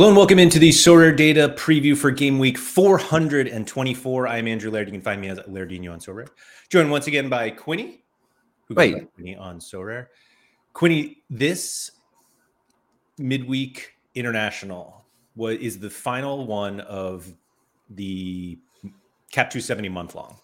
Hello and welcome into the Sorare Data preview for game week 424. I'm Andrew Laird. You can find me as Lairdino on Sorare. Joined once again by Quinny, who Wait. Quinny on Sorare. Quinny, this midweek international was is the final one of the Cap 270 month long.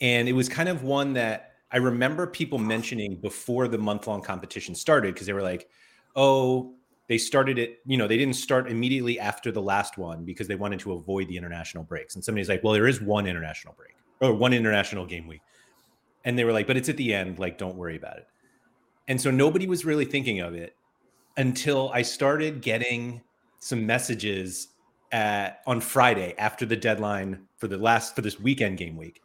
And it was kind of one that I remember people mentioning before the month long competition started because they were like, oh, they started it, you know, they didn't start immediately after the last one because they wanted to avoid the international breaks. And somebody's like, well, there is one international break or one international game week. And they were like, but it's at the end, like, don't worry about it. And so nobody was really thinking of it until I started getting some messages at, on Friday after the deadline for the last for this weekend game week.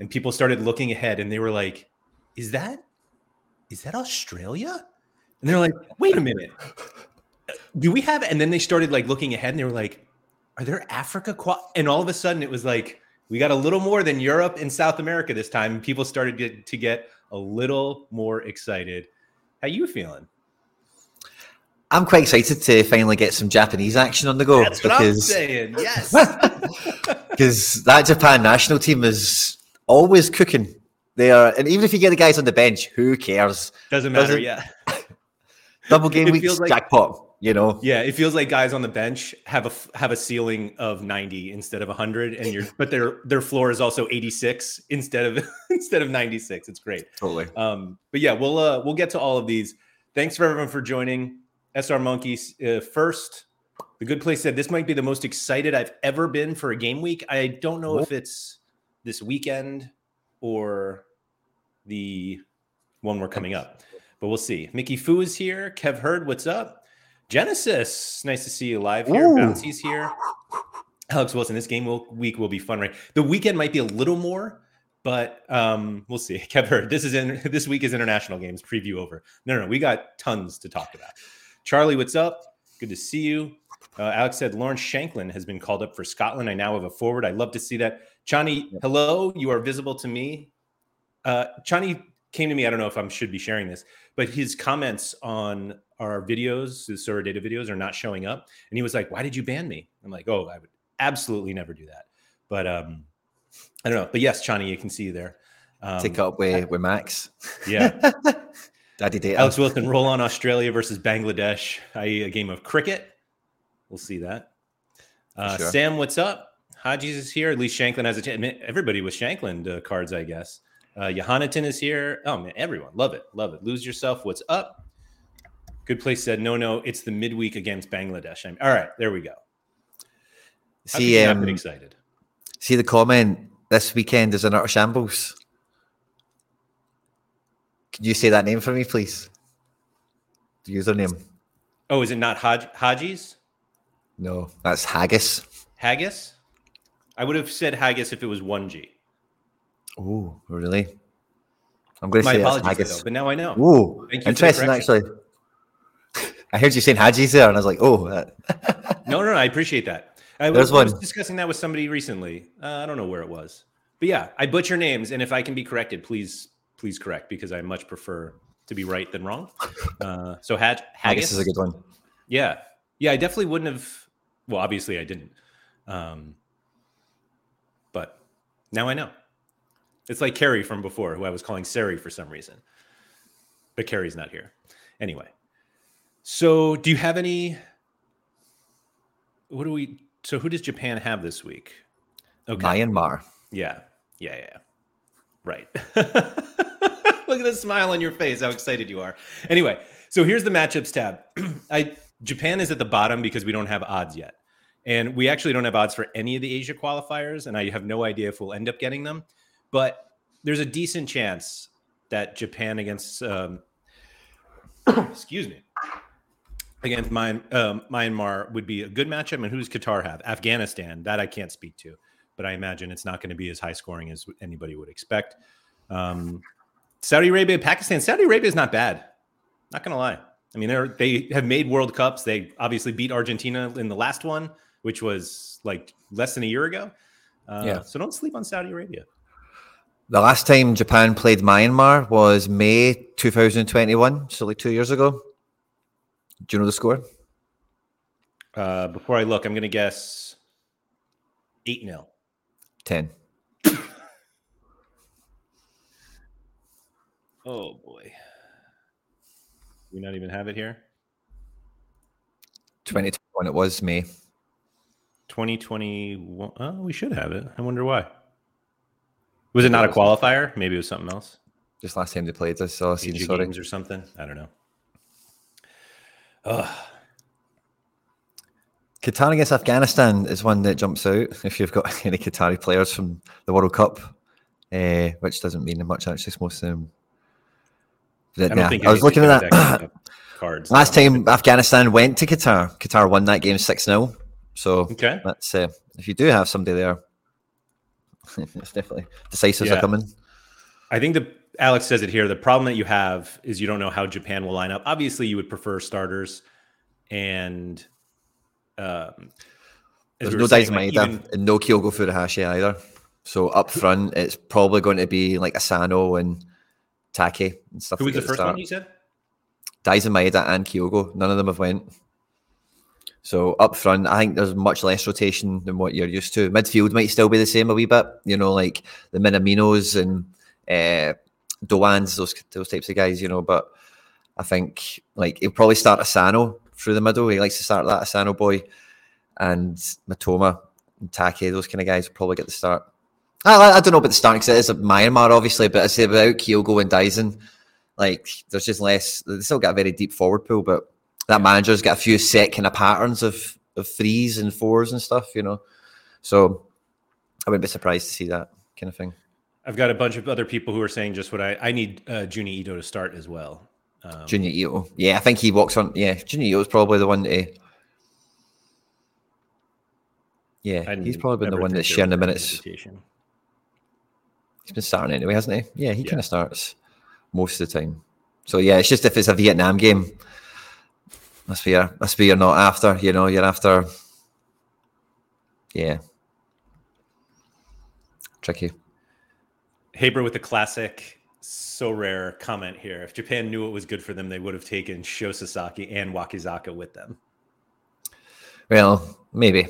And people started looking ahead and they were like, is that is that Australia? And they're like, wait a minute do we have? And then they started like looking ahead and they were like, are there Africa? Qual-? And all of a sudden it was like, we got a little more than Europe and South America this time. People started to, to get a little more excited. How you feeling? I'm quite excited to finally get some Japanese action on the go. That's because, what I'm saying. Yes, because that Japan national team is always cooking. They are, and even if you get the guys on the bench, who cares? Doesn't matter. Doesn't, yeah. Double game week like, jackpot you know? Yeah it feels like guys on the bench have a have a ceiling of 90 instead of 100 and you're but their their floor is also 86 instead of instead of 96 it's great. Totally. Um but yeah we'll uh we'll get to all of these. Thanks for everyone for joining. Sr monkeys uh, first. The good place said this might be the most excited i've ever been for a game week. I don't know if it's this weekend or the one we're coming up but we'll see. Mickey fu is here. Kev heard what's up Genesis, nice to see you live here. Ooh. Bouncy's here. Alex Wilson, this game will, week will be fun, right? The weekend might be a little more, but um, we'll see. Kevin, this is in this week is international games preview over. No, no, no, we got tons to talk about. Charlie, what's up? Good to see you. Uh, Alex said Lawrence Shankland has been called up for Scotland. I now have a forward. I love to see that. Chani, hello. You are visible to me. Uh, Chani came to me. I don't know if I should be sharing this, but his comments on our videos, the Sorare data videos, are not showing up. And he was like, "Why did you ban me?" I'm like, "Oh, I would absolutely never do that." But um, I don't know. But yes, Chani, you can see you there. Um, Take up with with Max. Yeah. Daddy data. Alex Wilson, roll on Australia versus Bangladesh, i.e., a game of cricket. We'll see that. Uh, sure. Sam, what's up? Hodges is here. At least Shankland has a chance. Everybody with Shankland uh, cards, I guess. Uh, Johannatan is here. Oh man, everyone, love it, love it. Lose yourself. What's up? Good place said no, no. It's the midweek against Bangladesh. I'm, all right, there we go. See, um, excited. See the comment. This weekend is an utter shambles. Can you say that name for me, please? The username. Oh, is it not Haj- Haji's? No, that's Haggis. Haggis? I would have said Haggis if it was 1G. Oh, really? I'm going to say that's Haggis. Though, but now I know. Oh, interesting, actually. I heard you saying Haji's there, and I was like, oh. no, no, no, I appreciate that. I was, I was discussing that with somebody recently. Uh, I don't know where it was, but yeah, I butcher names, and if I can be corrected, please, please correct because I much prefer to be right than wrong. Uh, so Hag- Haggis is a good one. Yeah, yeah, I definitely wouldn't have. Well, obviously, I didn't. Um, but now I know. It's like Carrie from before, who I was calling Sari for some reason, but Carrie's not here. Anyway. So, do you have any? What do we? So, who does Japan have this week? Okay, Myanmar. Yeah, yeah, yeah. Right. Look at the smile on your face. How excited you are. Anyway, so here's the matchups tab. I Japan is at the bottom because we don't have odds yet, and we actually don't have odds for any of the Asia qualifiers, and I have no idea if we'll end up getting them. But there's a decent chance that Japan against um, excuse me against um, Myanmar would be a good matchup. And who does Qatar have? Afghanistan. That I can't speak to, but I imagine it's not going to be as high scoring as anybody would expect. Um, Saudi Arabia, Pakistan. Saudi Arabia is not bad. Not going to lie. I mean, they they have made World Cups. They obviously beat Argentina in the last one, which was like less than a year ago. Uh, yeah. So don't sleep on Saudi Arabia. The last time Japan played Myanmar was May 2021, so like two years ago. Do you know the score? Uh, before I look, I'm going to guess 8 0. 10. Oh, boy. We not even have it here? 2021 it was May. 2021. Oh, we should have it. I wonder why. Was it not a qualifier? Maybe it was something else. Just last time they played I seen AG sorry. games or something. I don't know. Ugh. Qatar against Afghanistan is one that jumps out if you've got any Qatari players from the World Cup, uh, which doesn't mean much actually. Most of them. I don't nah, think I was looking at that. cards. Last time Afghanistan went to Qatar, Qatar won that game 6 0. So Okay. that's uh, if you do have somebody there, it's definitely decisives Yeah. are coming. I think the Alex says it here. The problem that you have is you don't know how Japan will line up. Obviously, you would prefer starters, and um, There's we no Daizen like, Maeda even- and no Kyogo Furuhashi either. So up front, it's probably going to be like Asano and Take and stuff. Who was the first start. one you said? Daizen Maeda and Kyogo. None of them have went. So up front, I think there's much less rotation than what you're used to. Midfield might still be the same a wee bit, you know, like the Minaminos and uh, Doans, those those types of guys, you know. But I think like he'll probably start Asano through the middle. He likes to start that Asano boy, and Mitoma and Take, those kind of guys will probably get the start. I, I don't know about the starting because it is a Myanmar, obviously, but I say without Kyogo and Daizen, like there's just less. They still got a very deep forward pool, but that manager's got a few set kind of patterns of of threes and fours and stuff, you know. So I wouldn't be surprised to see that kind of thing. I've got a bunch of other people who are saying just what I I need uh, Junya Ito to start as well. Um, Junya Ito, yeah, I think he walks on. Yeah, Junya Ito's probably the one to. Yeah, he's probably been the one that's sharing the minutes. He's been starting anyway, hasn't he? Yeah, he Yeah. kind of starts most of the time. So yeah, it's just if it's a Vietnam game, that's where that's where you're not after. You know, you're after. Yeah. Tricky. Haber with the classic, Sorare comment here. If Japan knew it was good for them, they would have taken Sho Sasaki and Wakizaka with them. Well, maybe.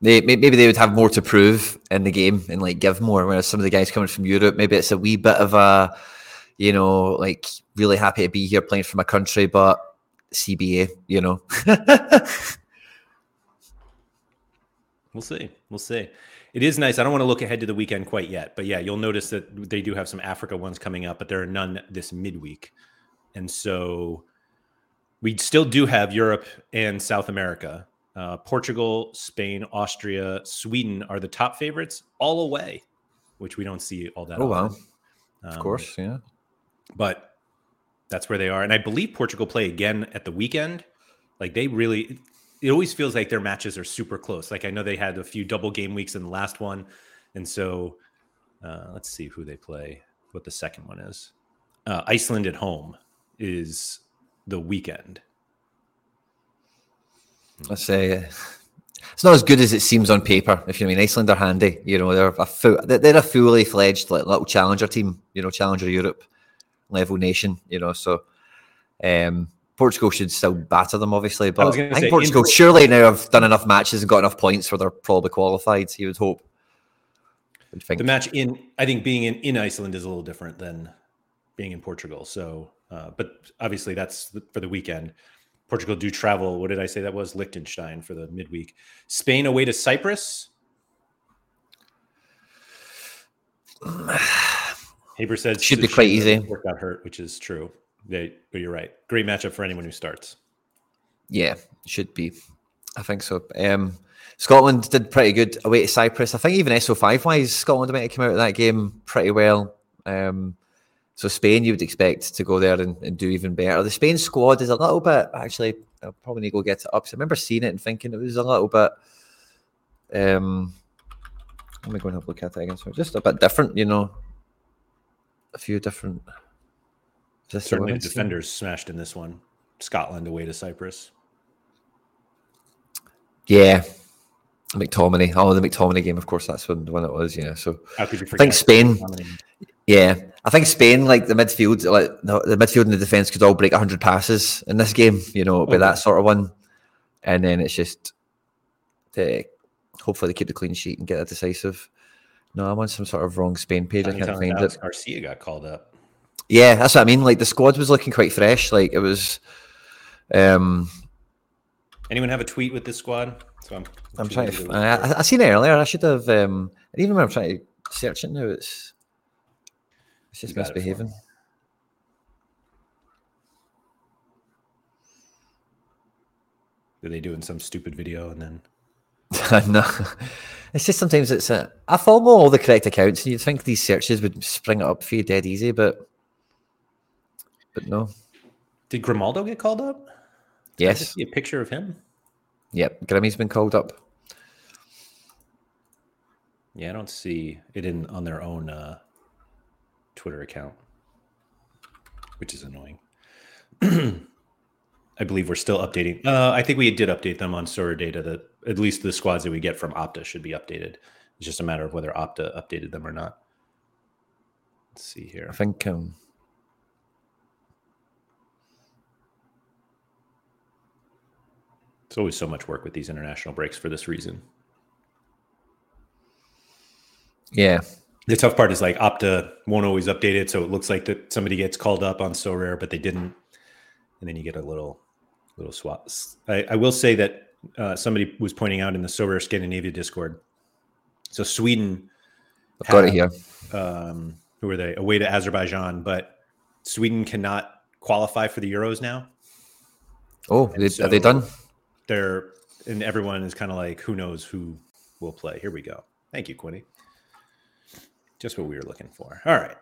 They, maybe they would have more to prove in the game and like give more. Whereas some of the guys coming from Europe, maybe it's a wee bit of a, you know, like really happy to be here playing for my country, but CBA, you know. We'll see. We'll see. It is nice. I don't want to look ahead to the weekend quite yet, but yeah, you'll notice that they do have some Africa ones coming up, but there are none this midweek. And so we still do have Europe and South America. Uh, Portugal, Spain, Austria, Sweden are the top favorites, all away, which we don't see all that. Oh, wow. often. of Um, course, yeah. but that's where they are. And I believe Portugal play again at the weekend. Like they really, it always feels like their matches are super close. Like I know they had a few double game weeks in the last one, and so uh, let's see who they play. What the second one is? Uh, Iceland at home is the weekend. Let's say it's not as good as it seems on paper. If you know I mean, Iceland are handy. You know, they're a they're a fully fledged like, little challenger team. You know, challenger Europe level nation. You know, so um, Portugal should still batter them, obviously. But I, gonna think say, Portugal Por- surely now have done enough matches and got enough points where they're probably qualified. You would hope. Would think. The match in, I think, being in, in Iceland is a little different than being in Portugal. So, uh, but obviously that's the- for the weekend. Portugal do travel. What did I say that was? Liechtenstein for the midweek. Spain away to Cyprus. Haber said Should be quite easy. Work got hurt, which is true. They, but you're right. Great matchup for anyone who starts. Yeah, should be. I think so. Um, Scotland did pretty good away to Cyprus. I think even SO5 wise, Scotland might have come out of that game pretty well. Um, so Spain, you would expect to go there and, and do even better. The Spain squad is a little bit actually. I probably need to go get it up. 'cause I remember seeing it and thinking it was a little bit. Um, let me go and have a look at it again. So just a bit different, you know. A few different. The Certainly, the women's team? defenders smashed in this one. Scotland away to Cyprus. Yeah. McTominay. Oh, the McTominay game, of course, that's when, when it was, yeah. So you I think Spain, yeah. I think Spain, like the midfield, like the, the midfield and the defense could all break 100 passes in this game, you know, Okay. that sort of one. and then it's just to hopefully they keep the clean sheet and get a decisive. No, I'm on some sort of wrong Spain page. I can't find it. Garcia got called up. Yeah, that's what I mean. Like the squad was looking quite fresh. Like it was. Um, Anyone have a tweet with this squad? So I'm, I'm trying to. I, I, I seen it earlier. I should have. Um, and even when I'm trying to search it now, it's it's just it misbehaving. me. Are they doing some stupid video and then? no, it's just sometimes it's. Uh, I follow all the correct accounts, and you'd think these searches would spring it up for you dead easy, but but no. Did Grimaldo get called up? Did I Yes. just see a picture of him. Yep. Grimmy's been called up. Yeah, I don't see it in on their own uh, Twitter account, which is annoying. I believe we're still updating. Uh, I think we did update them on Sorare data that at least the squads that we get from Opta should be updated. It's just a matter of whether Opta updated them or not. Let's see here. I think. Um, It's always so much work with these international breaks for this reason. yeah. The tough part is like Opta won't always update it, so it looks like that somebody gets called up on Sorare, but they didn't, and then you get a little little swap. I, I will say that uh, somebody was pointing out in the Sorare Scandinavia Discord. So Sweden, I've got it here. Um, who are they? Away to Azerbaijan, but Sweden cannot qualify for the Euros now. Oh, they, are they done? They're and everyone is kind of like, who knows who will play? Here we go. Thank you, Quinny. Just what we were looking for. All right.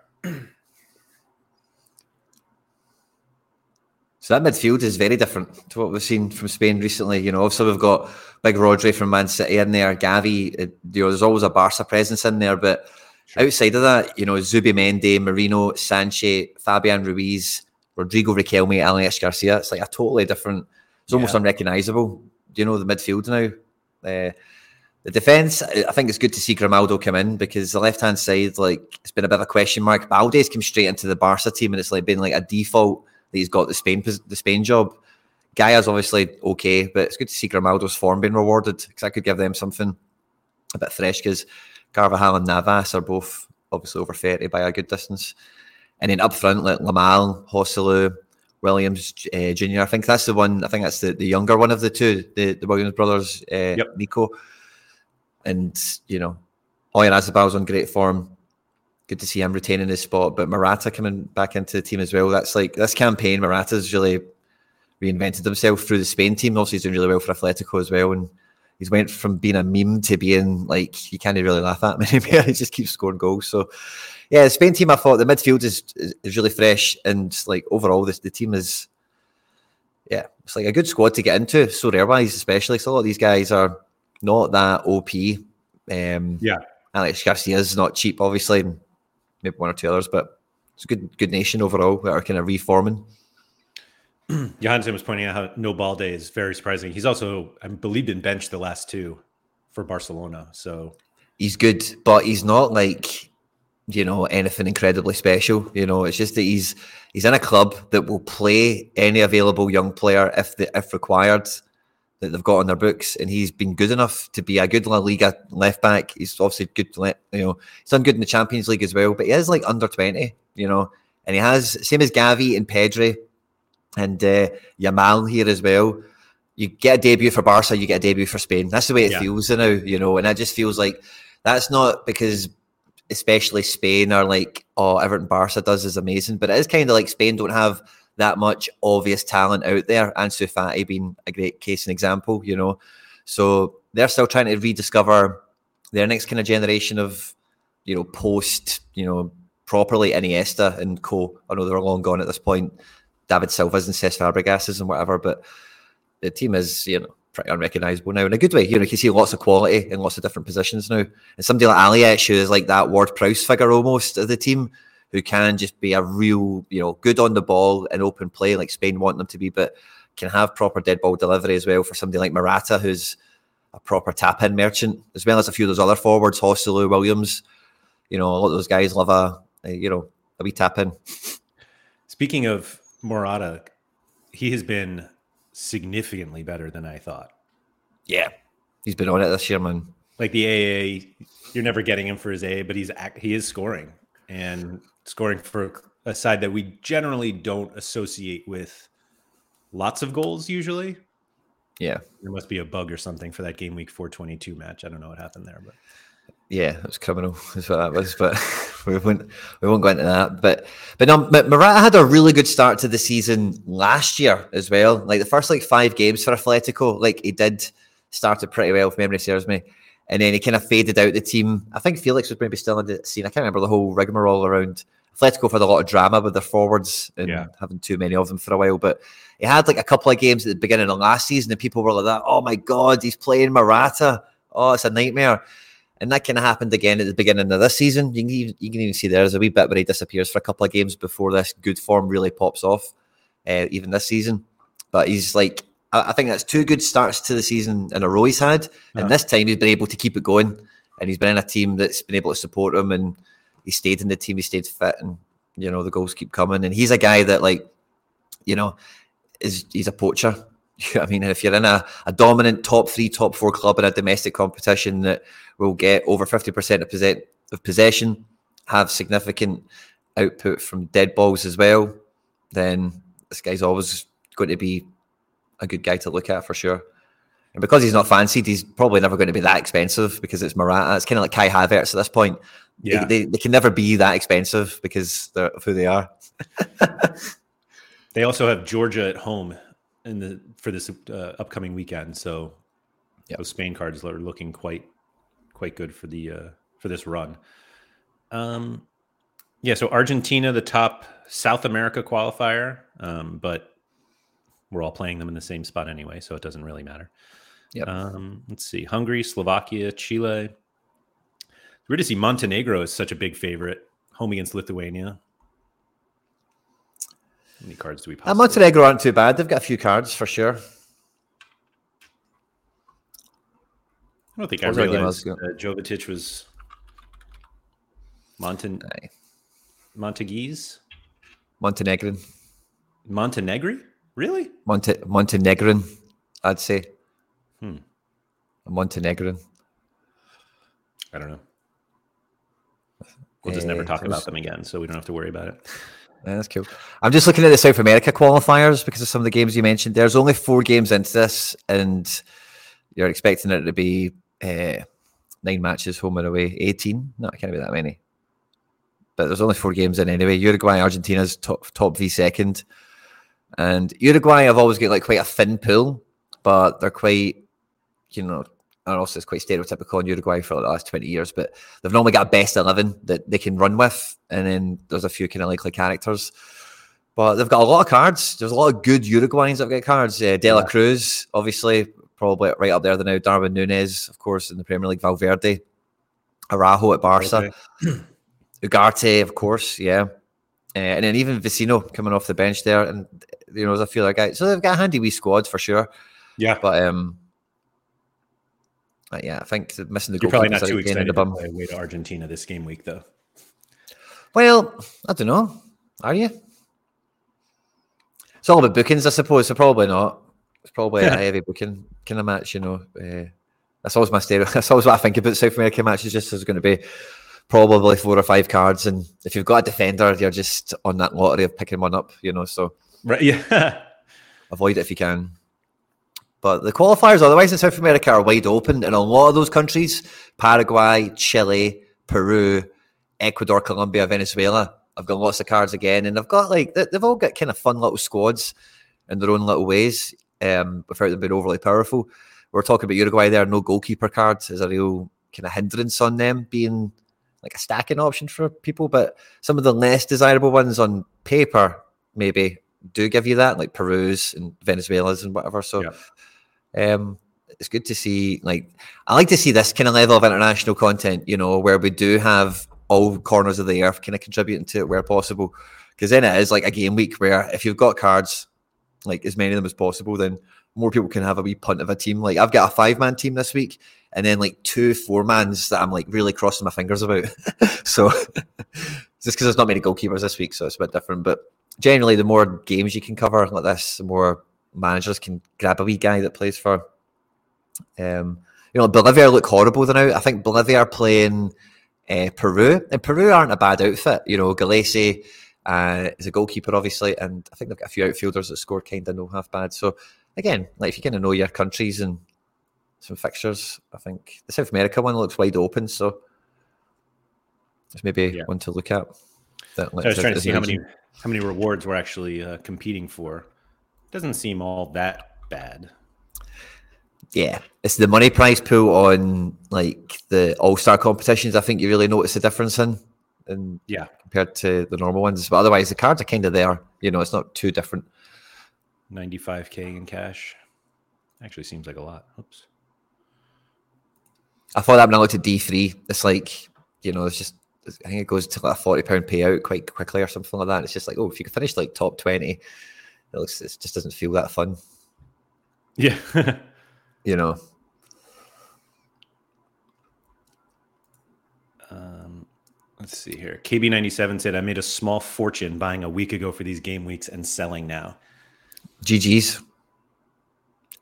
So that midfield is very different to what we've seen from Spain recently. You know, obviously we've got big Rodri from Man City in there, Gavi. uh, You know, there's always a Barca presence in there, but Sure. outside of that, you know, Zubimendi, Merino, Sanchez, Fabian Ruiz, Rodrigo Riquelme, Alex Garcia. It's like a totally different. It's almost Yeah. unrecognizable. Do you know, the midfield now. Uh, the defense, I I think it's good to see Grimaldo come in because the left hand side, like, it's been a bit of a question mark. Balde's come straight into the Barca team, and it's like been like a default that he's got the Spain the Spain job. Gayà's obviously okay, but it's good to see Grimaldo's form being rewarded because that could give them something a bit fresh because Carvajal and Navas are both obviously over 30 by a good distance. And then up front, like Lamal, Joselu, Williams uh, Jr. I think that's the one, I think that's the, the younger one of the two, the, the Williams brothers, uh, Yep. Nico. And, you know, Oyarzabal's on great form. Good to see him retaining his spot. But Morata coming back into the team as well. That's like this campaign, Morata's really reinvented himself through the Spain team. Also, he's doing really well for Atletico as well. And he's went from being a meme to being like you can't really laugh at him anymore. he just keeps scoring goals. So yeah, the Spain team I thought the midfield is is, really fresh and like overall this the team is yeah, it's like a good squad to get into. Sorare wise, especially. So a lot of these guys are not that OP. Um Yeah. Alex Garcia is not cheap, obviously, and maybe one or two others, but it's a good good nation overall that are kind of reforming. Johansson was pointing out how no Balde is very surprising. He's also, I believe, been benched the last two for Barcelona. So he's good, but he's not like you know anything incredibly special. You know, it's just that he's he's in a club that will play any available young player if the if required that they've got on their books, and he's been good enough to be a good La Liga left back. He's obviously good, you know, he's done good in the Champions League as well, but he is like under twenty, you know, and he has same as Gavi and Pedri and uh, Yamal here as well. You get a debut for Barca, you get a debut for Spain. That's the way it Yeah. feels now, you know, and it just feels like that's not because especially Spain are like, oh, Everton Barca does is amazing, but it is kind of like Spain don't have that much obvious talent out there. Ansu Fati being a great case and example, you know. So they're still trying to rediscover their next kind of generation of, you know, post, you know, properly Iniesta and co. I know they're long gone at this point. David Silva's and Cesc Fabregas's and whatever, but the team is, you know, pretty unrecognizable now in a good way. You know, you can see lots of quality in lots of different positions now. And somebody like Aleix, who is like that Ward Prowse figure almost of the team, who can just be a real, you know, good on the ball and open play like Spain want them to be, but can have proper dead ball delivery as well for somebody like Morata, who's a proper tap in merchant, as well as a few of those other forwards, Joselu, Williams. You know, a lot of those guys love a, a you know, a wee tap in. Speaking of Morata, he has been significantly better than I thought. Yeah, he's been on it this year, man. Like the AA, you're never getting him for his A, but he's he is scoring and scoring for a side that we generally don't associate with lots of goals usually. Yeah. There must be a bug or something for that game week 422 match. I don't know what happened there, but yeah, it was criminal, is what that was. But we won't we won't go into that. But but no, Morata had a really good start to the season last year as well. Like the first like five games for Atletico, like he did started pretty well if memory serves me. And then he kind of faded out the team. I think Felix was maybe still in the scene. I can't remember the whole rigmarole around Atletico had a lot of drama with their forwards and yeah. having too many of them for a while. But he had like a couple of games at the beginning of last season, and people were like that. Oh my god, he's playing Morata. Oh, it's a nightmare. And that kind of happened again at the beginning of this season. You can even, you can even see there's a wee bit where he disappears for a couple of games before this good form really pops off, uh, even this season. But he's like, I, think that's two good starts to the season in a row he's had. Yeah. And this time he's been able to keep it going. And he's been in a team that's been able to support him and he stayed in the team, he stayed fit, and you know the goals keep coming. And he's a guy that like, you know, is he's a poacher. I mean, if you're in a, a dominant top three, top four club in a domestic competition that will get over fifty percent of, possess- of possession, have significant output from dead balls as well, then this guy's always going to be a good guy to look at for sure. And because he's not fancied, he's probably never going to be that expensive because it's Morata. It's kind of like Kai Havertz at this point. Yeah. They, they, they can never be that expensive because of who they are. they also have Georgia at home in the for this uh, upcoming weekend. So yep. those Spain cards are looking quite quite good for the uh, for this run. Um, yeah, so Argentina, the top South America qualifier, um, but we're all playing them in the same spot anyway, so it doesn't really matter. Yep. Um, let's see: Hungary, Slovakia, Chile, weird to see Montenegro is such a big favorite home against Lithuania. How many cards do we? Uh, Montenegro aren't too bad. They've got a few cards for sure. I don't think what I realized uh, Jovetic was Monten Monteguese Montenegrin Montenegri really Monte Montenegrin I'd say hmm. Montenegrin I don't know We'll just never talk about them again, so we don't have to worry about it. Yeah, that's cool. I'm just looking at the South America qualifiers because of some of the games you mentioned. There's only four games into this, and you're expecting it to be uh, nine matches home and away. 18? No, it can't be that many. But there's only four games in anyway. Uruguay, Argentina's top top v second, and Uruguay have always got like quite a thin pool, but they're quite, you know, and also it's quite stereotypical in Uruguay for like the last 20 years, but they've normally got a best 11 that they can run with. And then there's a few kind of likely characters. But they've got a lot of cards. There's a lot of good Uruguayans that have got cards. Uh, De La Cruz, obviously, probably right up there The now. Darwin Nunez, of course, in the Premier League. Valverde. Araujo at Barca. Okay. Ugarte, of course, yeah. Uh, and then even Vecino coming off the bench there. And, you know, there's a few other guys. So they've got a handy wee squad for sure. Yeah. But, um, yeah, I think missing the You're probably not too excited to play away to Argentina this game week, though. Well, I don't know. Are you? It's all about bookings, I suppose. So probably not. It's probably a heavy booking kind of match, you know. Uh, that's always my stereo. That's always what I think about South American matches. Just there's going to be probably four or five cards, and if you've got a defender, you're just on that lottery of picking one up, you know. So right, yeah. avoid it if you can. But the qualifiers otherwise in South America are wide open. In a lot of those countries, Paraguay, Chile, Peru, Ecuador, Colombia, Venezuela, I've got lots of cards again. And they've got like, they've all got kind of fun little squads in their own little ways um, without them being overly powerful. We're talking about Uruguay there, no goalkeeper cards is a real kind of hindrance on them being like a stacking option for people. But some of the less desirable ones on paper maybe do give you that, like Peru's and Venezuela's and whatever. So yeah um, it's good to see. Like, I like to see this kind of level of international content. You know, where we do have all corners of the earth kind of contributing to it where possible. Because then it is like a game week where if you've got cards, like as many of them as possible, then more people can have a wee punt of a team. Like I've got a five man team this week, and then like two four mans that I'm like really crossing my fingers about. so just because there's not many goalkeepers this week, so it's a bit different. But generally, the more games you can cover like this, the more managers can grab a wee guy that plays for. Um, you know, Bolivia look horrible now. I think Bolivia are playing uh, Peru, and Peru aren't a bad outfit. You know, Gallese uh, is a goalkeeper, obviously, and I think they've got a few outfielders that score kind of no half bad. So again, like if you kind of know your countries and some fixtures, I think the South America one looks wide open. So it's maybe yeah. one to look at. That, so I was trying to see how many how many rewards we're actually uh, competing for. Doesn't seem all that bad. Yeah, it's the money prize pool on like the All Star competitions. I think you really notice the difference in, and yeah, compared to the normal ones. But otherwise, the cards are kind of there. You know, it's not too different. Ninety-five k in cash. Actually, seems like a lot. Oops. I thought that when I looked at D three, it's like you know, it's just I think it goes to like a forty pound payout quite quickly or something like that. It's just like, oh, if you can finish like top twenty, it looks it just doesn't feel that fun. Yeah, you know. Um, let's see here. KB97 said, I made a small fortune buying a week ago for these game weeks and selling now. GG's.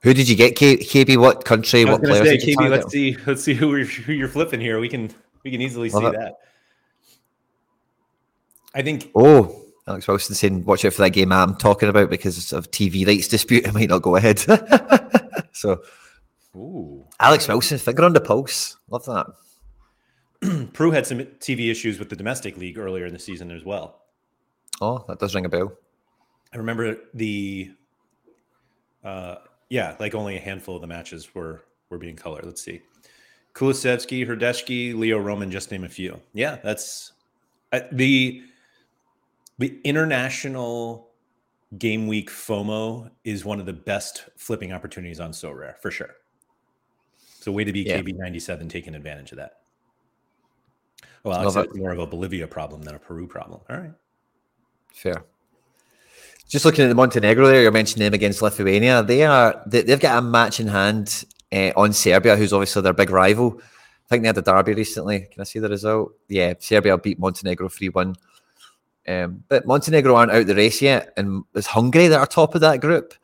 Who did you get, K- KB? What country? What players? Say, KB, let's see. Let's see who, who you're flipping here. We can we can easily Love see it. that. I think. Oh, Alex Wilson saying, "Watch out for that game I'm talking about because of TV rights dispute. It might not go ahead." so, Ooh. Alex Wilson, finger on the pulse. Love that. Peru had some TV issues with the domestic league earlier in the season as well. Oh, that does ring a bell. I remember the, uh, yeah, like only a handful of the matches were were being colored. Let's see, Kulusevski, Hradecky, Leo Roman, just name a few. Yeah, that's uh, the the international game week FOMO is one of the best flipping opportunities on Sorare for sure. So way to be yeah. KB97 taking advantage of that. Well, Alex, it's more of a Bolivia problem than a Peru problem. All right. Fair. Just looking at the Montenegro there, you mentioned them against Lithuania. They are they, have got a match in hand uh, on Serbia, who's obviously their big rival. I think they had a derby recently. Can I see the result? Yeah, Serbia beat Montenegro 3 1. Um, but Montenegro aren't out the race yet, and it's Hungary that are top of that group.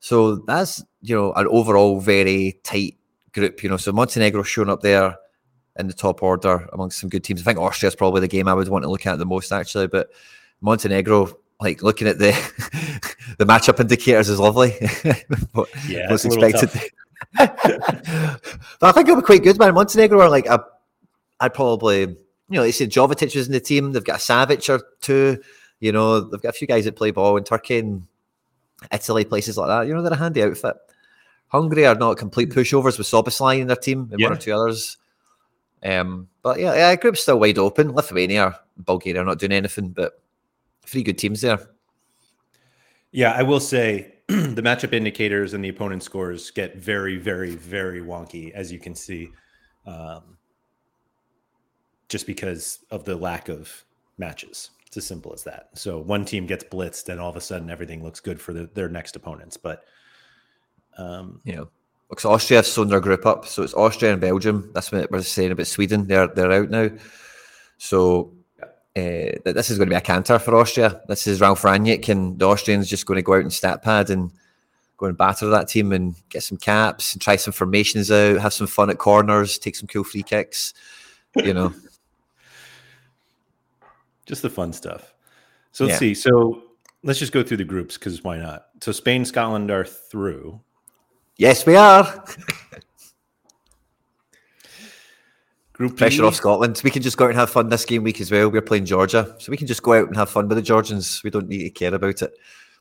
So that's you know an overall very tight group. You know, so Montenegro showing up there in the top order amongst some good teams. I think Austria is probably the game I would want to look at the most actually, but Montenegro, like looking at the the matchup indicators is lovely. yeah, was expected. but I think it'll be quite good, man. Montenegro are like a, I'd probably you know, they say Jovetic was in the team. They've got a Savic or two. You know, they've got a few guys that play ball in Turkey and Italy, places like that. You know, they're a handy outfit. Hungary are not complete pushovers with Szoboszlai in their team and yeah. one or two others. Um, but yeah, yeah, group's still wide open. Lithuania, Bulgaria are not doing anything, but three good teams there. Yeah, I will say the matchup indicators and the opponent scores get very, very, very wonky, as you can see. Um, just because of the lack of matches. It's as simple as that. So one team gets blitzed, and all of a sudden everything looks good for the, their next opponents. But um, yeah, because Austria have sewn their group up, so it's Austria and Belgium. That's what we're saying about Sweden. They're they're out now. So uh, this is going to be a canter for Austria. This is Ralf Rangnick and the Austrians just going to go out and stat pad and go and batter that team and get some caps and try some formations out, have some fun at corners, take some cool free kicks. You know. Just the fun stuff. So let's yeah. see. So let's just go through the groups because why not? So Spain, Scotland are through. Yes, we are. Group pressure off Scotland. We can just go out and have fun this game week as well. We're playing Georgia, so we can just go out and have fun with the Georgians. We don't need to care about it,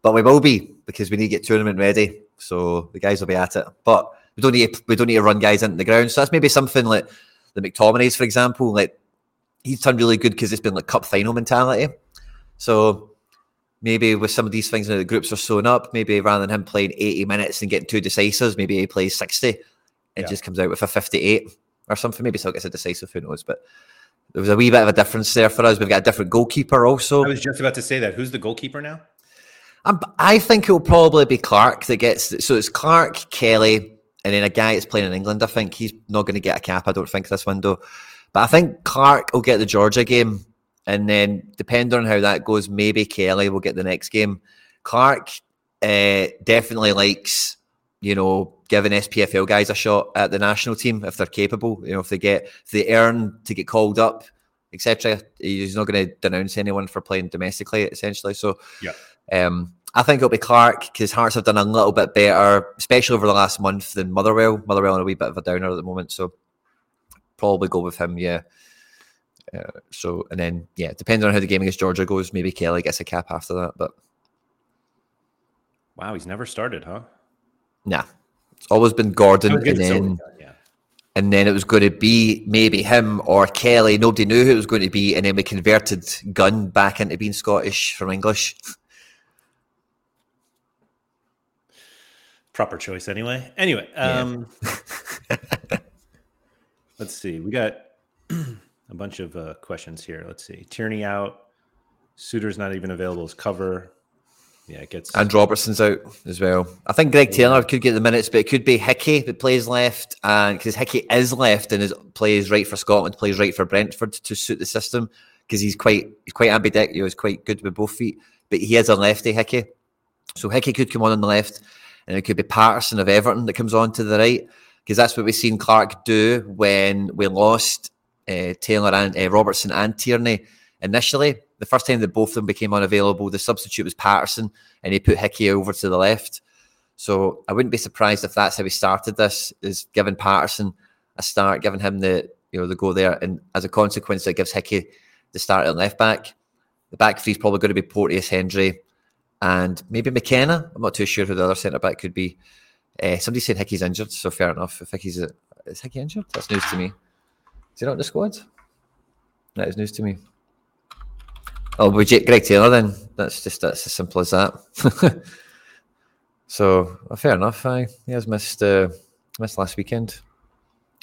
but we will be because we need to get tournament ready. So the guys will be at it, but we don't need to, we don't need to run guys into the ground. So that's maybe something like the McTominays, for example. Like he's done really good because it's been like cup final mentality. So maybe with some of these things that the groups are sewn up, maybe rather than him playing 80 minutes and getting two decisives, maybe he plays 60 and yeah. just comes out with a 58 or something. Maybe still gets a decisive, who knows? But there was a wee bit of a difference there for us. We've got a different goalkeeper also. I was just about to say that. Who's the goalkeeper now? Um, I think it'll probably be Clark that gets. So it's Clark, Kelly, and then a guy that's playing in England. I think he's not going to get a cap. I don't think this window. But I think Clark will get the Georgia game. And then, depending on how that goes, maybe Kelly will get the next game. Clarke uh, definitely likes you know giving SPFL guys a shot at the national team if they're capable. You know, if they get if they earn to get called up, etc. He's not going to denounce anyone for playing domestically, essentially. So, yeah. Um, I think it'll be Clark because Hearts have done a little bit better, especially over the last month than Motherwell. Motherwell on a wee bit of a downer at the moment, so probably go with him. Yeah. Uh, so and then yeah, depending on how the game against Georgia goes, maybe Kelly gets a cap after that. But wow, he's never started, huh? Nah, it's always been Gordon, and then yeah. and then it was going to be maybe him or Kelly. Nobody knew who it was going to be, and then we converted Gunn back into being Scottish from English. Proper choice, anyway. Anyway, um, yeah. let's see. We got a bunch of uh, questions here. Let's see. Tierney out. Souttar's not even available as cover. Yeah, it gets. And Robertson's out as well. I think Greg Taylor could get the minutes, but it could be Hickey that plays left, and because Hickey is left and is plays right for Scotland, plays right for Brentford to suit the system because he's quite he's quite ambidextrous, he's quite good with both feet, but he is a lefty Hickey, so Hickey could come on on the left, and it could be Patterson of Everton that comes on to the right because that's what we've seen Clarke do when we lost uh, Taylor and uh, Robertson and Tierney initially. The first time that both of them became unavailable, the substitute was Patterson, and he put Hickey over to the left. So I wouldn't be surprised if that's how he started this: is giving Patterson a start, giving him the you know the go there, and as a consequence, it gives Hickey the start at left back. The back three is probably going to be Porteous, Hendry, and maybe McKenna. I'm not too sure who the other centre back could be. Uh, somebody said Hickey's injured, so fair enough. If Hickey's is Hickey injured? That's news to me. Is he not in the squad? That is news to me. Oh, we Greg Taylor then. That's just that's as simple as that. so well, fair enough. I he has missed uh, missed last weekend.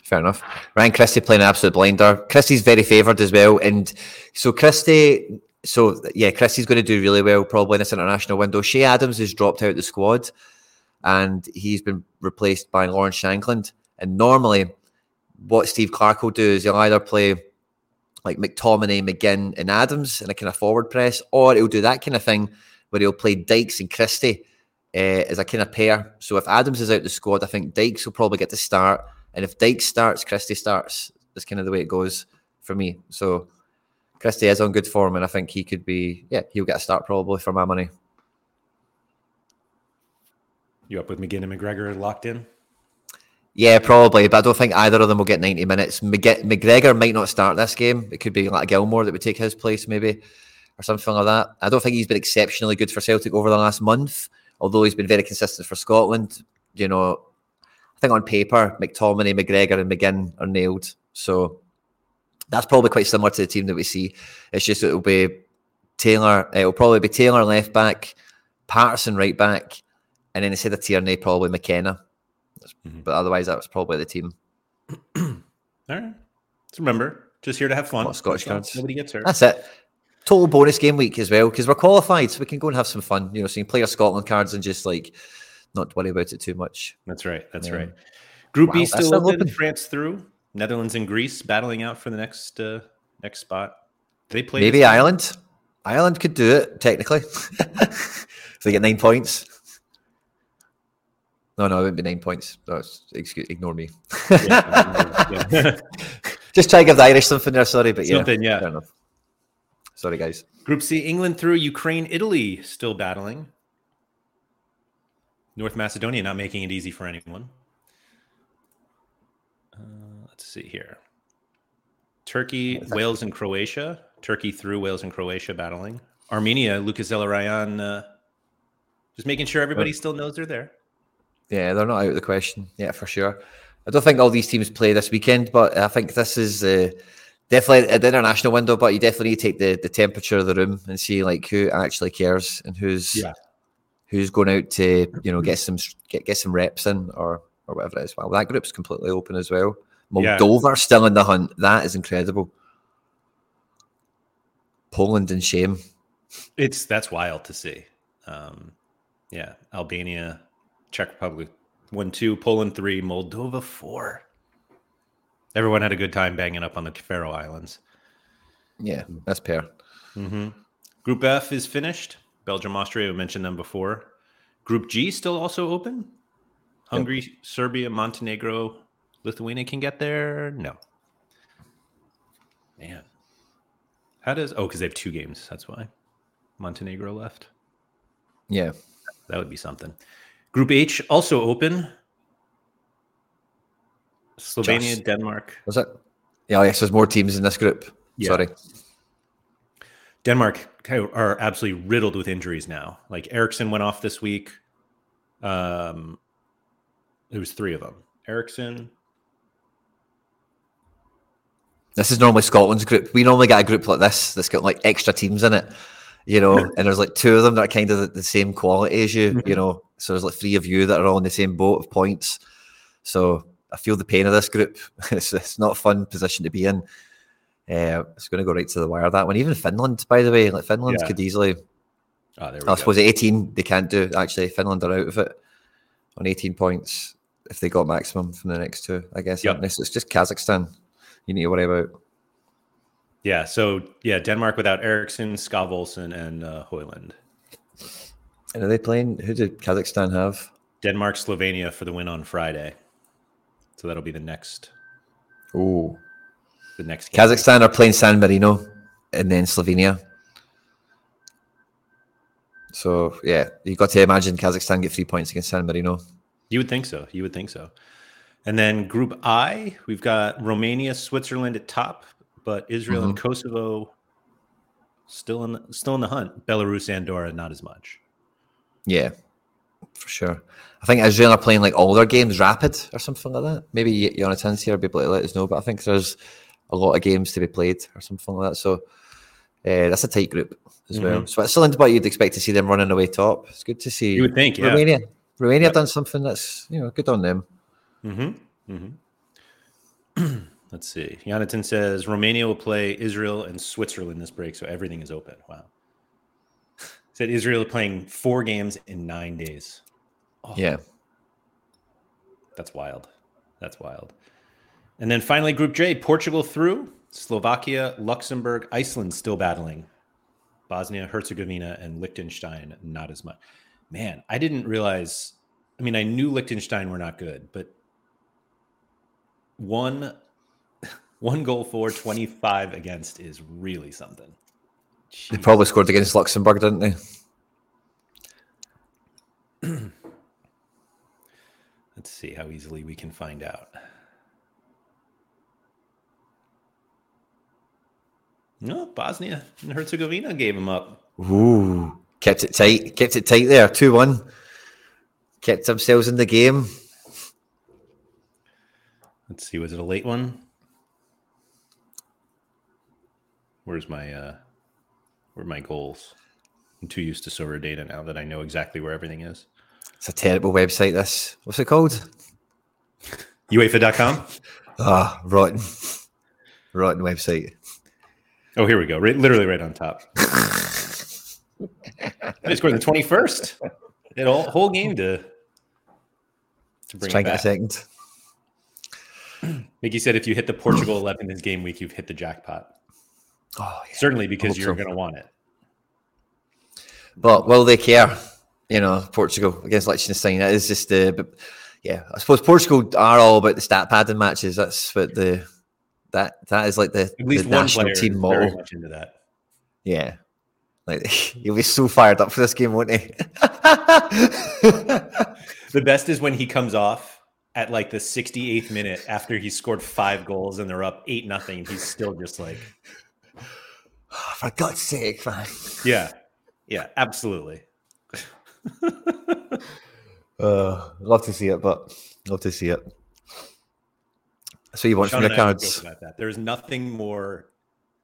Fair enough. Ryan Christie playing an absolute blinder. Christie's very favoured as well, and so Christie. So yeah, Christie's going to do really well probably in this international window. Che Adams has dropped out the squad, and he's been replaced by Lawrence Shankland. And normally, what Steve Clarke will do is he'll either play like McTominay, McGinn, and Adams in a kind of forward press, or he'll do that kind of thing where he'll play Dykes and Christie uh, as a kind of pair. So if Adams is out the squad, I think Dykes will probably get to start, and if Dykes starts, Christie starts. That's kind of the way it goes for me. So Christie is on good form, and I think he could be, yeah, he'll get a start probably for my money. You up with McGinn and McGregor locked in? Yeah, probably, but I don't think either of them will get 90 minutes. McGregor might not start this game. It could be like Gilmore that would take his place, maybe, or something like that. I don't think he's been exceptionally good for Celtic over the last month, although he's been very consistent for Scotland. You know, I think on paper, McTominay, McGregor, and McGinn are nailed. So that's probably quite similar to the team that we see. It's just it'll be Taylor, it'll probably be Taylor left back, Patterson right back, and then instead of Tierney, probably McKenna. Mm-hmm. But otherwise, that was probably the team. All right. So remember, just here to have fun. Scottish cards. Nobody gets hurt. That's it. Total bonus game week as well because we're qualified, so we can go and have some fun. You know, so you can play our Scotland cards and just like not worry about it too much. That's right. That's right. Group wow, B still open. open. France through. Netherlands and Greece battling out for the next uh, next spot. they play maybe Ireland. Ireland could do it technically if they get nine points. No, no, it wouldn't be nine points. No, excuse, ignore me. Yeah, yeah. Just try to give the Irish something there. Sorry, but something, yeah, yeah. Fair enough. Sorry, guys. Group C: England through Ukraine, Italy still battling. North Macedonia not making it easy for anyone. Uh, let's see here. Turkey, Wales, and Croatia. Turkey through Wales and Croatia battling. Armenia, Lucas Zelarayán, uh, just making sure everybody still knows they're there. Yeah, they're not out of the question. Yeah, for sure. I don't think all these teams play this weekend, but I think this is uh, definitely an international window. But you definitely need to take the, the temperature of the room and see like who actually cares and who's yeah. who's going out to you know get some get get some reps in or or whatever it is. Well, that group's completely open as well. Moldova yeah. still in the hunt. That is incredible. Poland in shame. It's that's wild to see. Um, yeah, Albania Czech Republic one two, Poland three, Moldova four. Everyone had a good time banging up on the Faroe Islands. Yeah, that's pair. Mm-hmm. Group F is finished. Belgium, Austria, we mentioned them before. Group G still also open. Hungary, yep. Serbia, Montenegro, Lithuania can get there. No. Man, how does? Oh, because they have two games. That's why Montenegro left. Yeah, that would be something. Group H also open. Slovenia, Just. Denmark. Was it? Yeah, yes. There's more teams in this group. Yeah. Sorry. Denmark are absolutely riddled with injuries now. Like Eriksen went off this week. Um, there was three of them. Eriksen. This is normally Scotland's group. We normally get a group like this that's got like extra teams in it, you know, and there's like two of them that are kind of the, the same quality as you, you know. So there's like three of you that are all in the same boat of points. So I feel the pain of this group. it's, it's not a fun position to be in. Uh, it's going to go right to the wire that one. Even Finland, by the way, like Finland yeah. could easily. Oh, I suppose at 18 they can't do actually. Finland are out of it on 18 points if they got maximum from the next two. I guess. Yep. It's just Kazakhstan you need to worry about. Yeah. So yeah, Denmark without Eriksen, Skov and uh, Højlund. And are they playing? Who did Kazakhstan have? Denmark, Slovenia for the win on Friday. So that'll be the next. Oh, the next. Game. Kazakhstan are playing San Marino, and then Slovenia. So yeah, you got to imagine Kazakhstan get three points against San Marino. You would think so. You would think so. And then Group I, we've got Romania, Switzerland at top, but Israel mm-hmm. and Kosovo still in the, still in the hunt. Belarus, Andorra, not as much. Yeah, for sure. I think Israel are playing like all their games rapid or something like that. Maybe Jonathan's here, be able to let us know. But I think there's a lot of games to be played or something like that. So uh, that's a tight group as mm-hmm. well. Switzerland, but you'd expect to see them running away top. It's good to see. You would think, yeah. Romania. Romania yep. done something that's you know good on them. Mm-hmm. Mm-hmm. Let's see. Jonathan says Romania will play Israel and Switzerland this break, so everything is open. Wow. Said Israel playing four games in nine days. Oh, yeah. That's wild. That's wild. And then finally, Group J, Portugal through, Slovakia, Luxembourg, Iceland still battling, Bosnia, Herzegovina, and Liechtenstein not as much. Man, I didn't realize. I mean, I knew Liechtenstein were not good, but one one goal for 25 against is really something. Jeez. They probably scored against Luxembourg, didn't they? Let's see how easily we can find out. No, Bosnia and Herzegovina gave him up. Ooh, kept it tight, kept it tight there, 2 1. Kept themselves in the game. Let's see. Was it a late one? Where's my uh where are my goals? I'm too used to Sorare data now that I know exactly where everything is. It's a terrible website, this. What's it called? UEFA.com? Ah, rotten. rotten website. Oh, here we go. Right, literally right on top. they scored the 21st. It all whole game to, to bring Let's try it back. a second. Mickey said if you hit the Portugal 11 this game week, you've hit the jackpot. Oh, yeah. Certainly because you're so. going to want it. But will they care? You know, Portugal against Liechtenstein. That is just the, but yeah, I suppose Portugal are all about the stat padding matches. That's what the that that is like the at least the one national team motto. much into that. Yeah, like he'll be so fired up for this game, won't he? the best is when he comes off at like the 68th minute after he scored five goals and they're up eight nothing. He's still just like, oh, for God's sake, man. Yeah, yeah, absolutely. uh, love to see it, but love to see it. So you want Sean from your cards? There's nothing more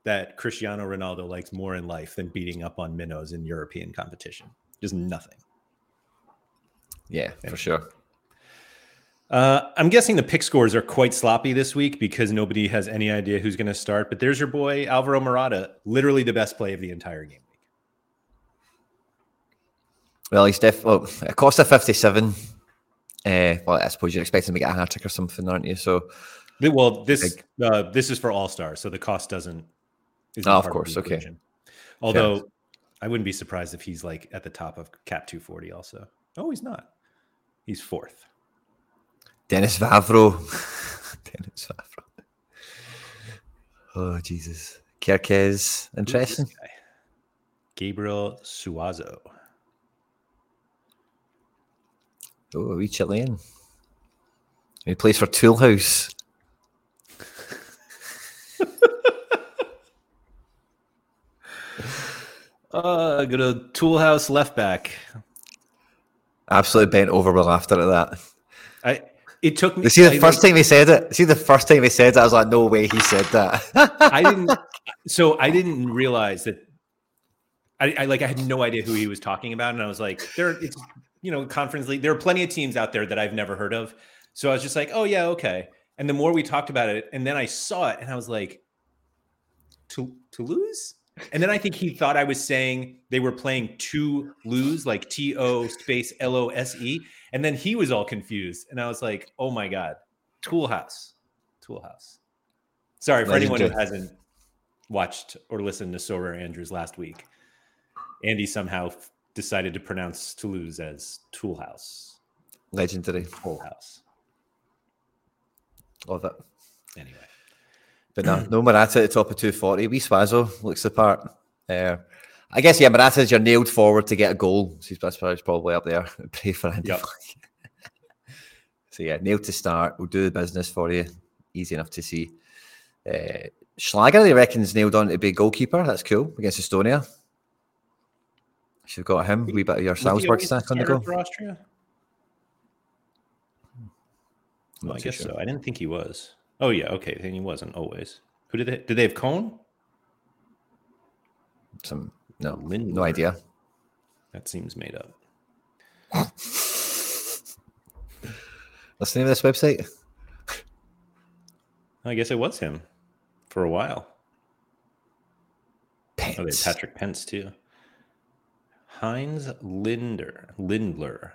that Cristiano Ronaldo likes more in life than beating up on minnows in European competition. Just nothing. Yeah, for sure. Uh, I'm guessing the pick scores are quite sloppy this week because nobody has any idea who's going to start. But there's your boy Alvaro Morata, literally the best play of the entire game week. Well, he's def. Well, it cost a 57. Uh, well, I suppose you're expecting to get a hat trick or something, aren't you? So, well, this uh, this is for all stars, so the cost doesn't. Oh, of course, of okay. Although, I wouldn't be surprised if he's like at the top of cap 240 also. Oh, he's not. He's fourth. Denis Vavro. Denis Vavro. Oh Jesus. Kerkez. Interesting. Gabriel Suazo. Oh, a wee Chilean. He plays for Tool House. Uh, go to Tool House left back. Absolutely bent over with laughter at that. I it took me. You see the I, first like, time he said it. See the first time he said it, I was like, no way he said that. I didn't. So I didn't realize that. I, I like I had no idea who he was talking about, and I was like, there. It's you know conference league. There are plenty of teams out there that I've never heard of. So I was just like, oh yeah, okay. And the more we talked about it, and then I saw it, and I was like, to Toulouse. And then I think he thought I was saying they were playing to lose, like T O space L O S E. And then he was all confused. And I was like, oh my God, Tool House. Tool House. Sorry for anyone who hasn't watched or listened to Sober Andrews last week. Andy somehow f- decided to pronounce Toulouse as Tool House. Legendary. Tool House. Love it. Anyway. But no, no Morata at the top of 240. Wee Suazo looks the part. Uh, I guess, yeah, Morata's you're nailed forward to get a goal. So that's probably- up there. Pray for Andy. Yep. So yeah, nailed to start. We'll do the business for you. Easy enough to see. Uh, Schlager, they reckon's nailed on to be goalkeeper. That's cool against Estonia. You've got him. We bit of your Salzburg stack on the go. For Austria? Well, I guess sure. so. I didn't think he was. Oh yeah, okay. Then he wasn't always. Who did they? Did they have Cone? Some no, Lindler. no idea. That seems made up. What's the name of this website? I guess it was him for a while. Pentz. Oh, they Patrick Pentz too. Heinz Linder Lindler.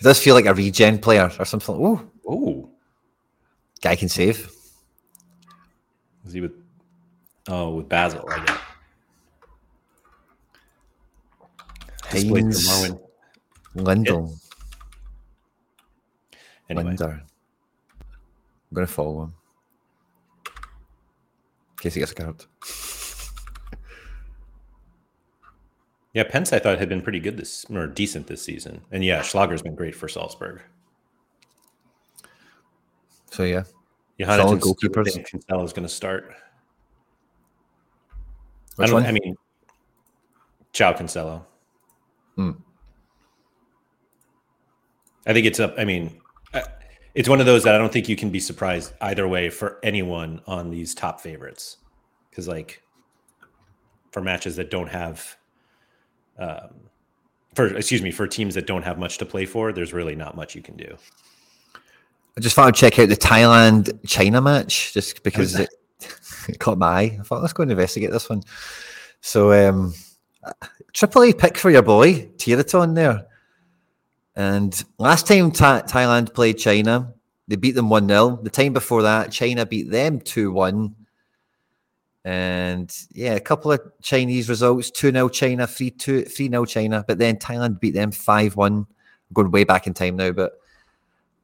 It does feel like a regen player or something. Oh, Oh, guy can save. is he with? Oh, with Basel. I guess. Displayed for Heinz Marwin. Lindel. Anyway. I'm going to follow him. In case he gets a card. yeah, Pentz I thought had been pretty good this or decent this season, and yeah, Schlager's been great for Salzburg. So yeah. Johannes goalkeepers. Cancelo is going to start. I Which don't. one? I mean, João Cancelo. Hmm. I think it's up. I mean, uh, it's one of those that I don't think you can be surprised either way for anyone on these top favorites, because like for matches that don't have, um, for excuse me, for teams that don't have much to play for, there's really not much you can do. I just thought I'd check out the Thailand China match just because it caught my eye. I thought let's go and investigate this one. So um triple A pick for your boy, Theerathon there. And last time Tha- Thailand played China, they beat them 1 0. The time before that, China beat them 2 1. And yeah, a couple of Chinese results 2 0 China, 3 2, 3 0 China. But then Thailand beat them 5 1. Going way back in time now, but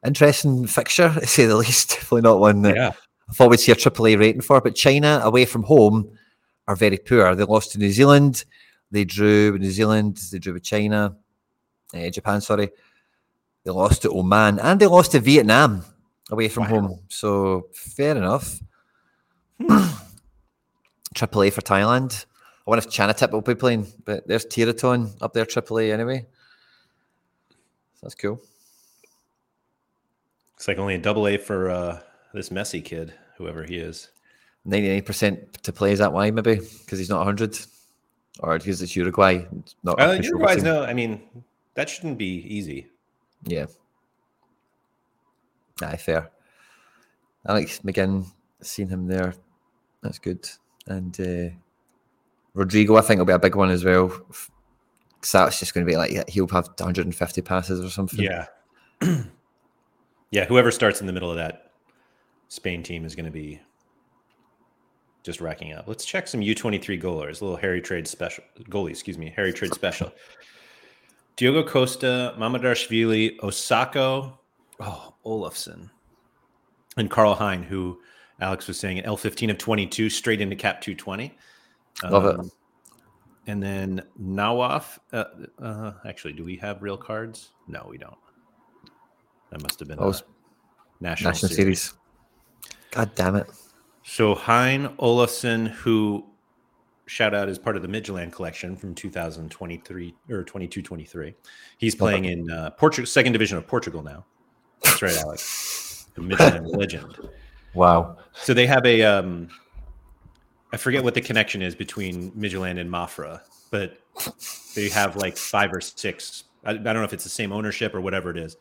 interesting fixture, to say the least. Definitely not one that Yeah, thought we'd see a AAA rating for. But China, away from home, are very poor. They lost to New Zealand. They drew with New Zealand. They drew with China, eh, Japan. Sorry, they lost to Oman and they lost to Vietnam away from Wow. home. So fair enough. AAA for Thailand. I wonder if Chanathip will be playing, but there's Theerathon up there, AAA anyway. So that's cool. it's like only a double A for uh, this messy kid, whoever he is. 99% to play, is that why, maybe? Because he's not 100? Or because it's Uruguay? it's Not Uh, Uruguay's team? no. I mean, that shouldn't be easy. Yeah. Aye, fair. Alex McGinn, seen him there. That's good. And uh, Rodrigo, I think, will be a big one as well. Because that's just going to be like, he'll have 150 passes or something. Yeah. yeah, whoever starts in the middle of that Spain team is going to be just racking up. Let's check some U23 goalers. A little Harry trade special goalie, excuse me, Harry trade special. Diogo Costa, Mamardashvili, Osako, oh, Olafson, and Karl Hein, who Alex was saying an L15 of 22 straight into cap 220. Love Um, it. And then Nawaf. Uh, uh, actually, do we have real cards? No, we don't. That must have been Oh, a national, National series. Series. God damn it. So Hein Olafson, who shout out is part of the Midtjylland collection from 2023 or 22 23. He's playing in uh, Portugal, second division of Portugal now. That's right, Alex. The Midtjylland legend. Wow. So they have a um I forget what the connection is between Midtjylland and Mafra, but they have like five or six. I, I don't know if it's the same ownership or whatever it is,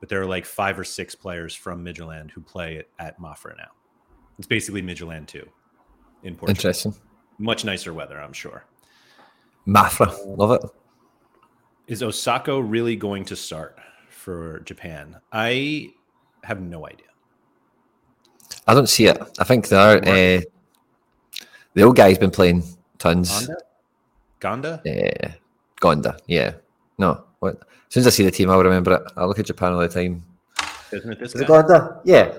but there are like five or six players from Midtjylland who play at, Mafra now. It's basically Midtjylland too in Portugal. Interesting. Much nicer weather, I'm sure. Mafra. Love it. Is Osako really going to start for Japan? I have no idea. I don't see it. I think there uh, the old guy's been playing tons. Gonda? Gonda? Uh, Gonda, yeah. No, what? As soon as I see the team, I'll remember it. I look at Japan all the time. Isn't it this Is it? Gonda? Yeah.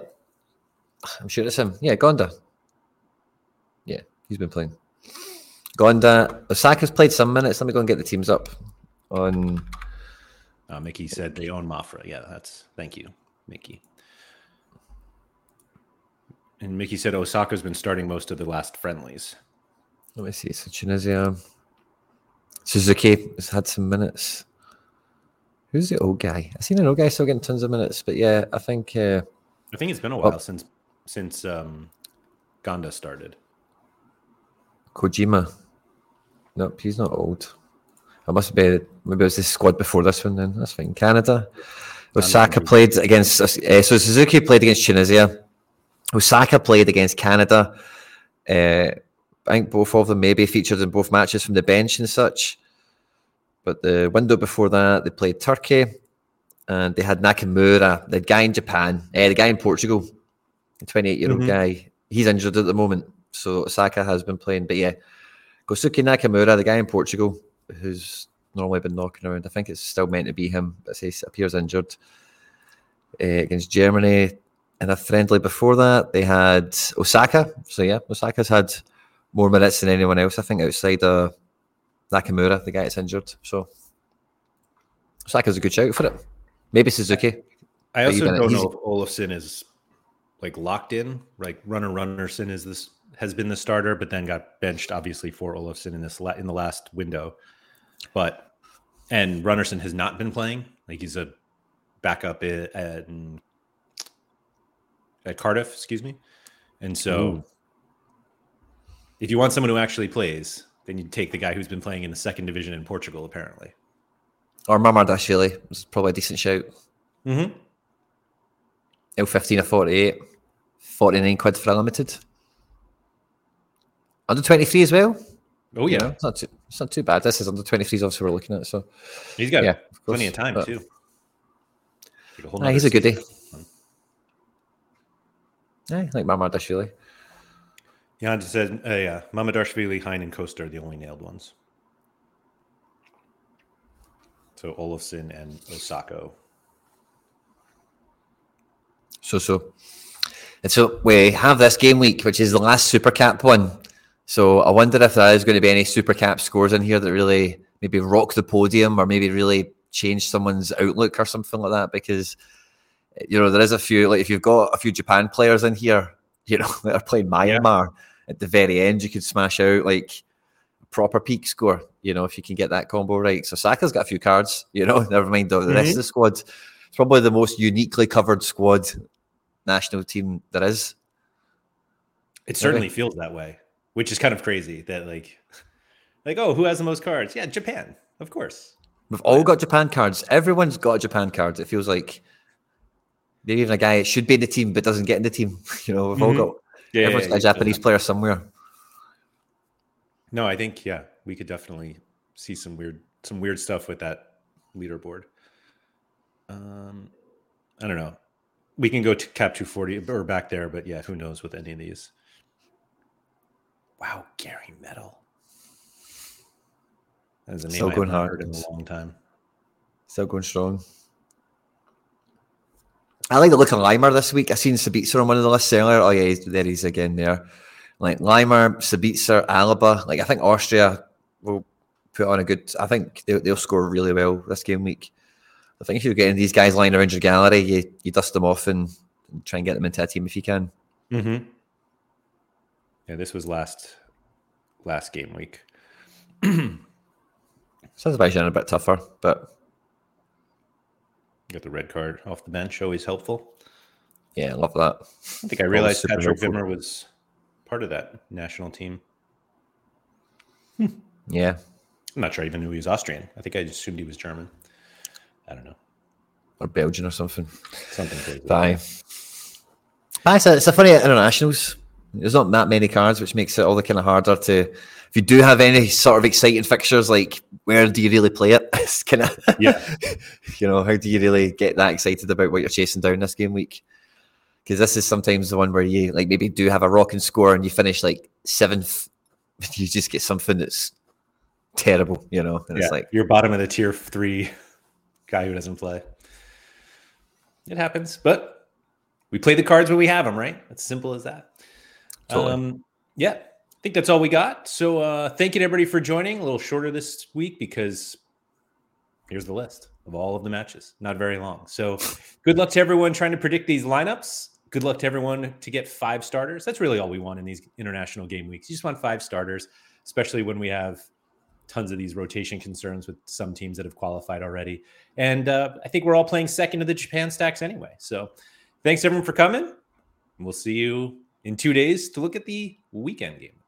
I'm sure it's him. Yeah, Gonda. Yeah, he's been playing. Gonda. Osako's played some minutes. Let me go and get the teams up on. Uh, Mickey said they own Mafra. Yeah, that's thank you, Mickey. And Mickey said Osako's been starting most of the last friendlies. Let me see. So Tunisia. Suzuki has had some minutes. Who's the old guy? I've seen an old guy still getting tons of minutes, but yeah, I think uh, I think it's been a Oh. while since since um, Gonda started. Kojima. Nope, he's not old. I must be maybe it was the squad before this one. Then that's fine. Canada. Osako played against. Uh, so Suzuki played against Tunisia. Osako played against Canada. Uh, I think both of them maybe featured in both matches from the bench and such. But the window before that, they played Turkey, and they had Nakamura, the guy in Japan, uh, the guy in Portugal, the 28 year old Mhm. guy. He's injured at the moment, so Osako has been playing. But yeah, Kosuke Nakamura, the guy in Portugal, who's normally been knocking around. I think it's still meant to be him, but he appears injured uh, against Germany. In a friendly before that, they had Osako. So yeah, Osako's had more minutes than anyone else. I think outside uh, Nakamura, the guy that's injured. So Osako's a good shout for it. Maybe Suzuki. I also don't know if Olafson is like locked in. Like Runner Rúnarsson is this has been the starter, but then got benched obviously for Olafson in this la- in the last window. But and Rúnarsson has not been playing. Like he's a backup i- at at Cardiff, excuse me. And so Ooh. if you want someone who actually plays, then you'd take the guy who's been playing in the second division in Portugal, apparently. Or Mamardashvili is probably a decent shout. Mm-hmm. L15 of 48. 49 quid for unlimited. Under 23 as well. Oh You yeah, know, it's not too, it's not too bad. This is under 23s, obviously, we're looking at. So, he's got yeah, of plenty of time but- too. Like a Nah, he's a goodie. Yeah, like Mamardashvili. Jan just said, uh, yeah, Mamardashvili, Hein, and Costa are the only nailed ones. So Olafson and Osako. So, so. And so we have this game week, which is the last Super Cap one. So I wonder if there is going to be any Super Cap scores in here that really maybe rock the podium or maybe really change someone's outlook or something like that. Because you know there is a few like if you've got a few Japan players in here, you know that are playing Myanmar at the very end, you could smash out like a proper peak score. You know if you can get that combo right. So Saka's got a few cards. You know, never mind the, the rest of the squad. It's probably the most uniquely covered squad national team there is. It certainly feels that way, which is kind of crazy that like, like, oh, who has the most cards? Yeah, Japan, of course. We've all got Japan cards. Everyone's got a Japan card. It feels like maybe even a guy should be in the team but doesn't get in the team. You know, we've Mhm. all got Yeah, everyone's got a Japanese player somewhere. No, I think yeah, we could definitely see some weird some weird stuff with that leaderboard. Um, I don't know. We can go to cap 240 or back there, but yeah, who knows with any of these. Wow, Gary Medel. That's a name Still I going haven't hard. heard in a long time. Still going strong. I like the look of Laimer this week. I seen Sabitzer on one of the lists earlier. Oh yeah, there he's again there. Like Laimer, Sabitzer, Alaba. Like I think Austria will put on a good. I think they'll, they'll score really well this game week. I think if you're getting these guys lying around your gallery, you, you dust them off and, and try and get them into a team if you can. Mm-hmm. Yeah, this was last last game week. Sounds Azerbaijan a bit tougher, but Got the red card off the bench, always helpful. yeah, I love that. I think I realized Patrick helpful. Wimmer was part of that national team. Hmm. Yeah, I'm not sure I even knew he was Austrian. I think I assumed he was German. I don't know. or Belgian or something. Something crazy. Aye. Aye, it's a, it's a funny internationals. There's not that many cards, which makes it all the kind of harder to. If you do have any sort of exciting fixtures, like where do you really play it? It's kind of Yeah. you know, how do you really get that excited about what you're chasing down this game week? Because this is sometimes the one where you like maybe do have a rocking score and you finish like seventh, you just get something that's terrible, you know, and Yeah, it's like you're bottom of the tier three guy who doesn't play. It happens, but we play the cards when we have them, right? It's simple as that. Totally. Um, yeah, I think that's all we got. So uh, thank you to everybody for joining. A little shorter this week because here's the list of all of the matches. Not very long. So good luck to everyone trying to predict these lineups. Good luck to everyone to get five starters. That's really all we want in these international game weeks. You just want five starters, especially when we have tons of these rotation concerns with some teams that have qualified already. And uh, I think we're all playing second to the Japan stacks anyway. So thanks everyone for coming. We'll see you in two days to look at the weekend games.